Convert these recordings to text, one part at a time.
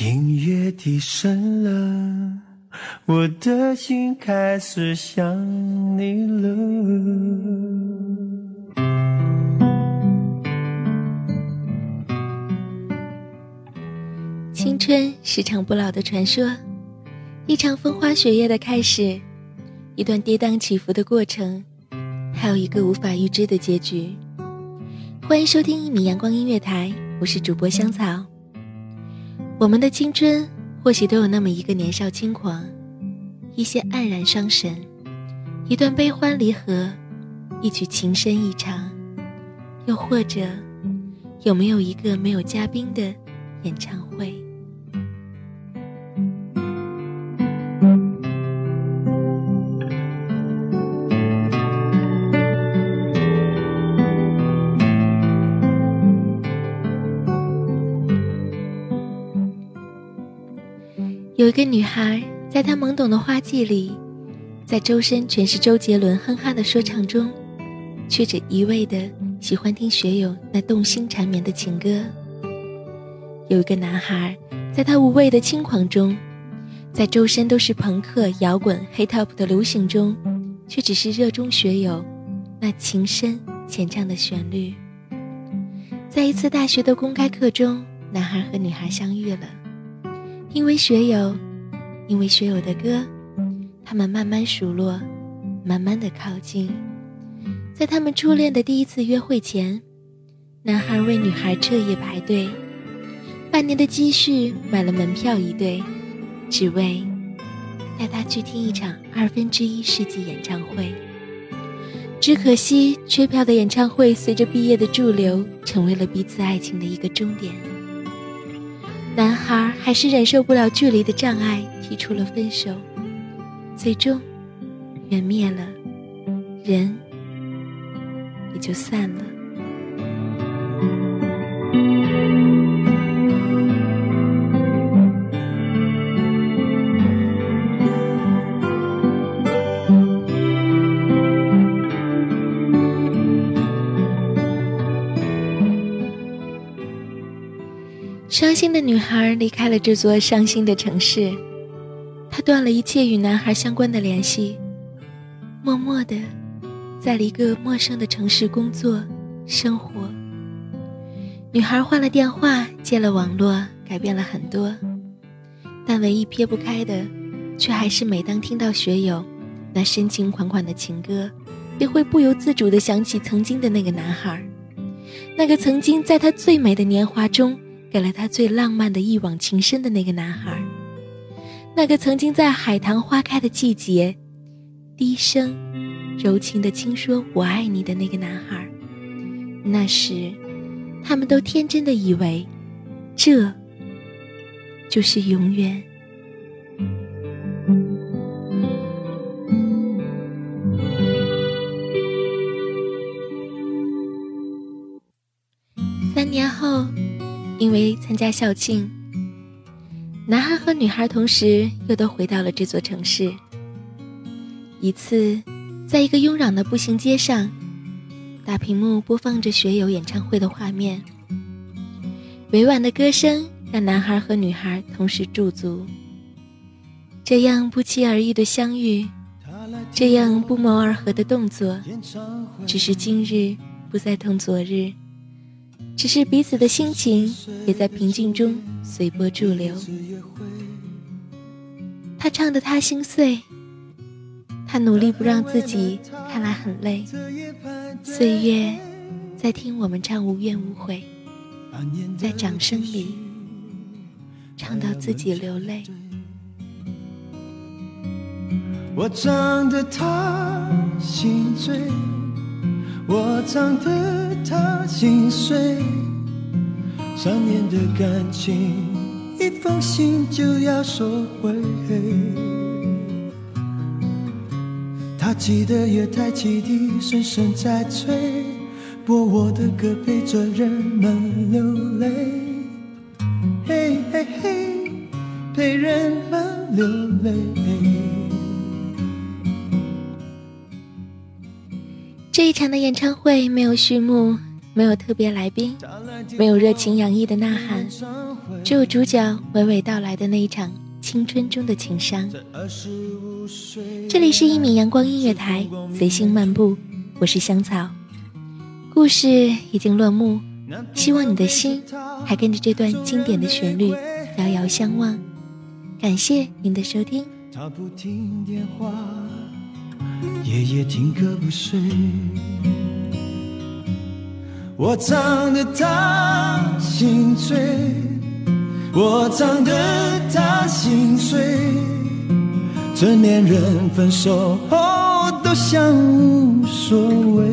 音乐低声了，我的心开始想你了。青春是场不老的传说，一场风花雪月的开始，一段跌宕起伏的过程，还有一个无法预知的结局。欢迎收听一米阳光音乐台，我是主播香草。我们的青春或许都有那么一个年少轻狂，一些黯然伤神，一段悲欢离合，一曲情深意长，又或者有没有一个没有嘉宾的演唱会？有一个女孩，在她懵懂的花季里，在周身全是周杰伦哼哈的说唱中，却只一味的喜欢听学友那动心缠绵的情歌。有一个男孩，在他无畏的轻狂中，在周身都是朋克、摇滚、黑 top 的流行中，却只是热衷学友那情深浅唱的旋律。在一次大学的公开课中，男孩和女孩相遇了。因为学友，因为学友的歌，他们慢慢熟络，慢慢的靠近。在他们初恋的第一次约会前，男孩为女孩彻夜排队，半年的积蓄买了门票一对，只为带她去听一场二分之一世纪演唱会。只可惜，缺票的演唱会随着毕业的驻留，成为了彼此爱情的一个终点。男孩还是忍受不了距离的障碍，提出了分手，最终缘灭了，人也就散了。伤心的女孩离开了这座伤心的城市，她断了一切与男孩相关的联系，默默的，在了一个陌生的城市工作生活。女孩换了电话，接了网络，改变了很多，但唯一撇不开的，却还是每当听到学友那深情款款的情歌，便会不由自主的想起曾经的那个男孩，那个曾经在他最美的年华中。给了他最浪漫的一往情深的那个男孩，那个曾经在海棠花开的季节，低声柔情的轻说“我爱你”的那个男孩，那时，他们都天真的以为，这就是永远。三年后。因为参加校庆，男孩和女孩同时又都回到了这座城市。一次，在一个慵懒的步行街上，大屏幕播放着学友演唱会的画面。委婉的歌声让男孩和女孩同时驻足。这样不期而遇的相遇，这样不谋而合的动作，只是今日不再同昨日。只是彼此的心情也在平静中随波逐流。他唱的他心碎，他努力不让自己看来很累。岁月在听我们唱无怨无悔，在掌声里唱到自己流泪。我唱的他心醉。我唱的他心碎，三年的感情，一封信就要收回。他记得月台汽笛声声在催，播我的歌陪着人们流泪。嘿嘿嘿，陪人们流泪。这一场的演唱会没有序幕，没有特别来宾，没有热情洋溢的呐喊，只有主角娓娓道来的那一场青春中的情伤。这里是一米阳光音乐台，随心漫步，我是香草。故事已经落幕，希望你的心还跟着这段经典的旋律遥遥相望。感谢您的收听。他不听电话，夜夜听歌不睡。我唱得他心醉，我唱得他心碎。成年人分手后都像无所谓，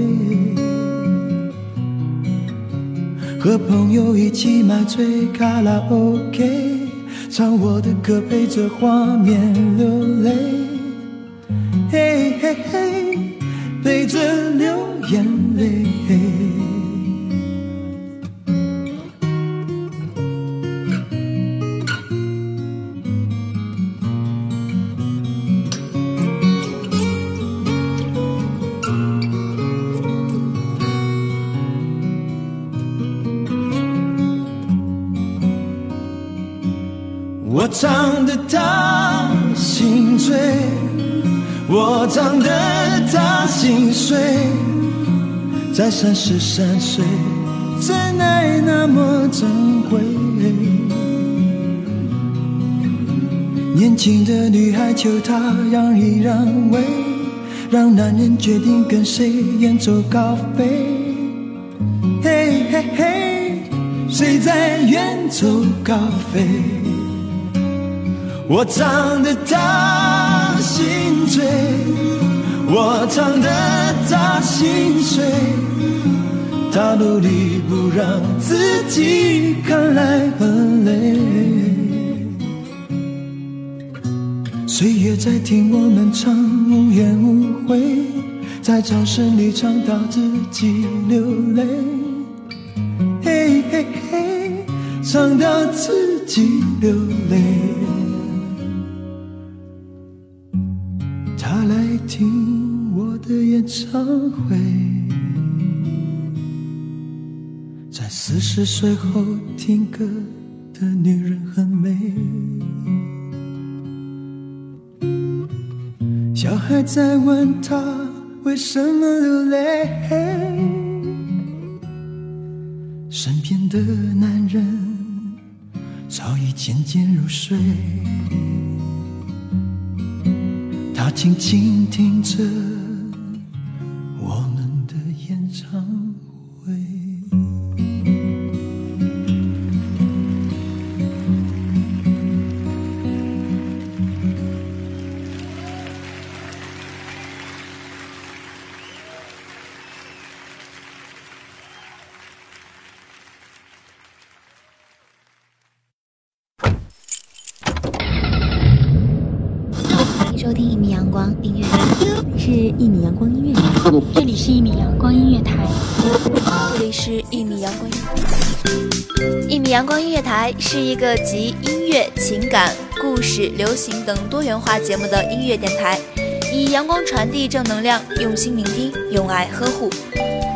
和朋友一起买醉卡拉 OK，唱我的歌陪着画面流泪，嘿嘿嘿，陪着流眼泪。我唱得他心醉，我唱得他心碎，在三十三岁，真爱那么珍贵。年轻的女孩求他让一让位，让男人决定跟谁远走高飞。嘿嘿嘿，谁在远走高飞？我唱得他心醉，我唱的他心碎，他努力不让自己看来很累。岁月在听我们唱无怨无悔，在掌声里唱到自己流泪，嘿嘿嘿，唱到自己流泪。的演唱会，在四十岁后听歌的女人很美。小孩在问他为什么流泪，身边的男人早已渐渐入睡。他静静听着收听一米阳光音乐台，是一米阳光音乐台，这里是一米阳光音乐台，这里是一米阳光音乐台。一米阳光音乐台是一个集音乐、情感、故事、流行等多元化节目的音乐电台，以阳光传递正能量，用心聆听，用爱呵护。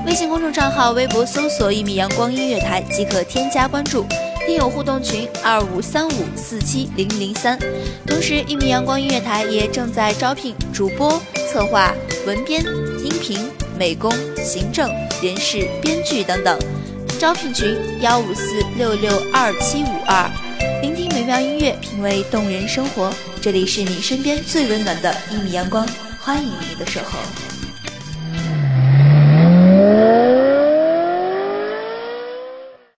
微信公众账号、微博搜索“一米阳光音乐台”即可添加关注。听友互动群二五三五四七零零三。同时，一米阳光音乐台也正在招聘主播、策划、文编、音频、美工、行政、人事、编剧等等。招聘群幺五四六六二七五二。聆听美妙音乐，品味动人生活。这里是你身边最温暖的一米阳光，欢迎你的守候。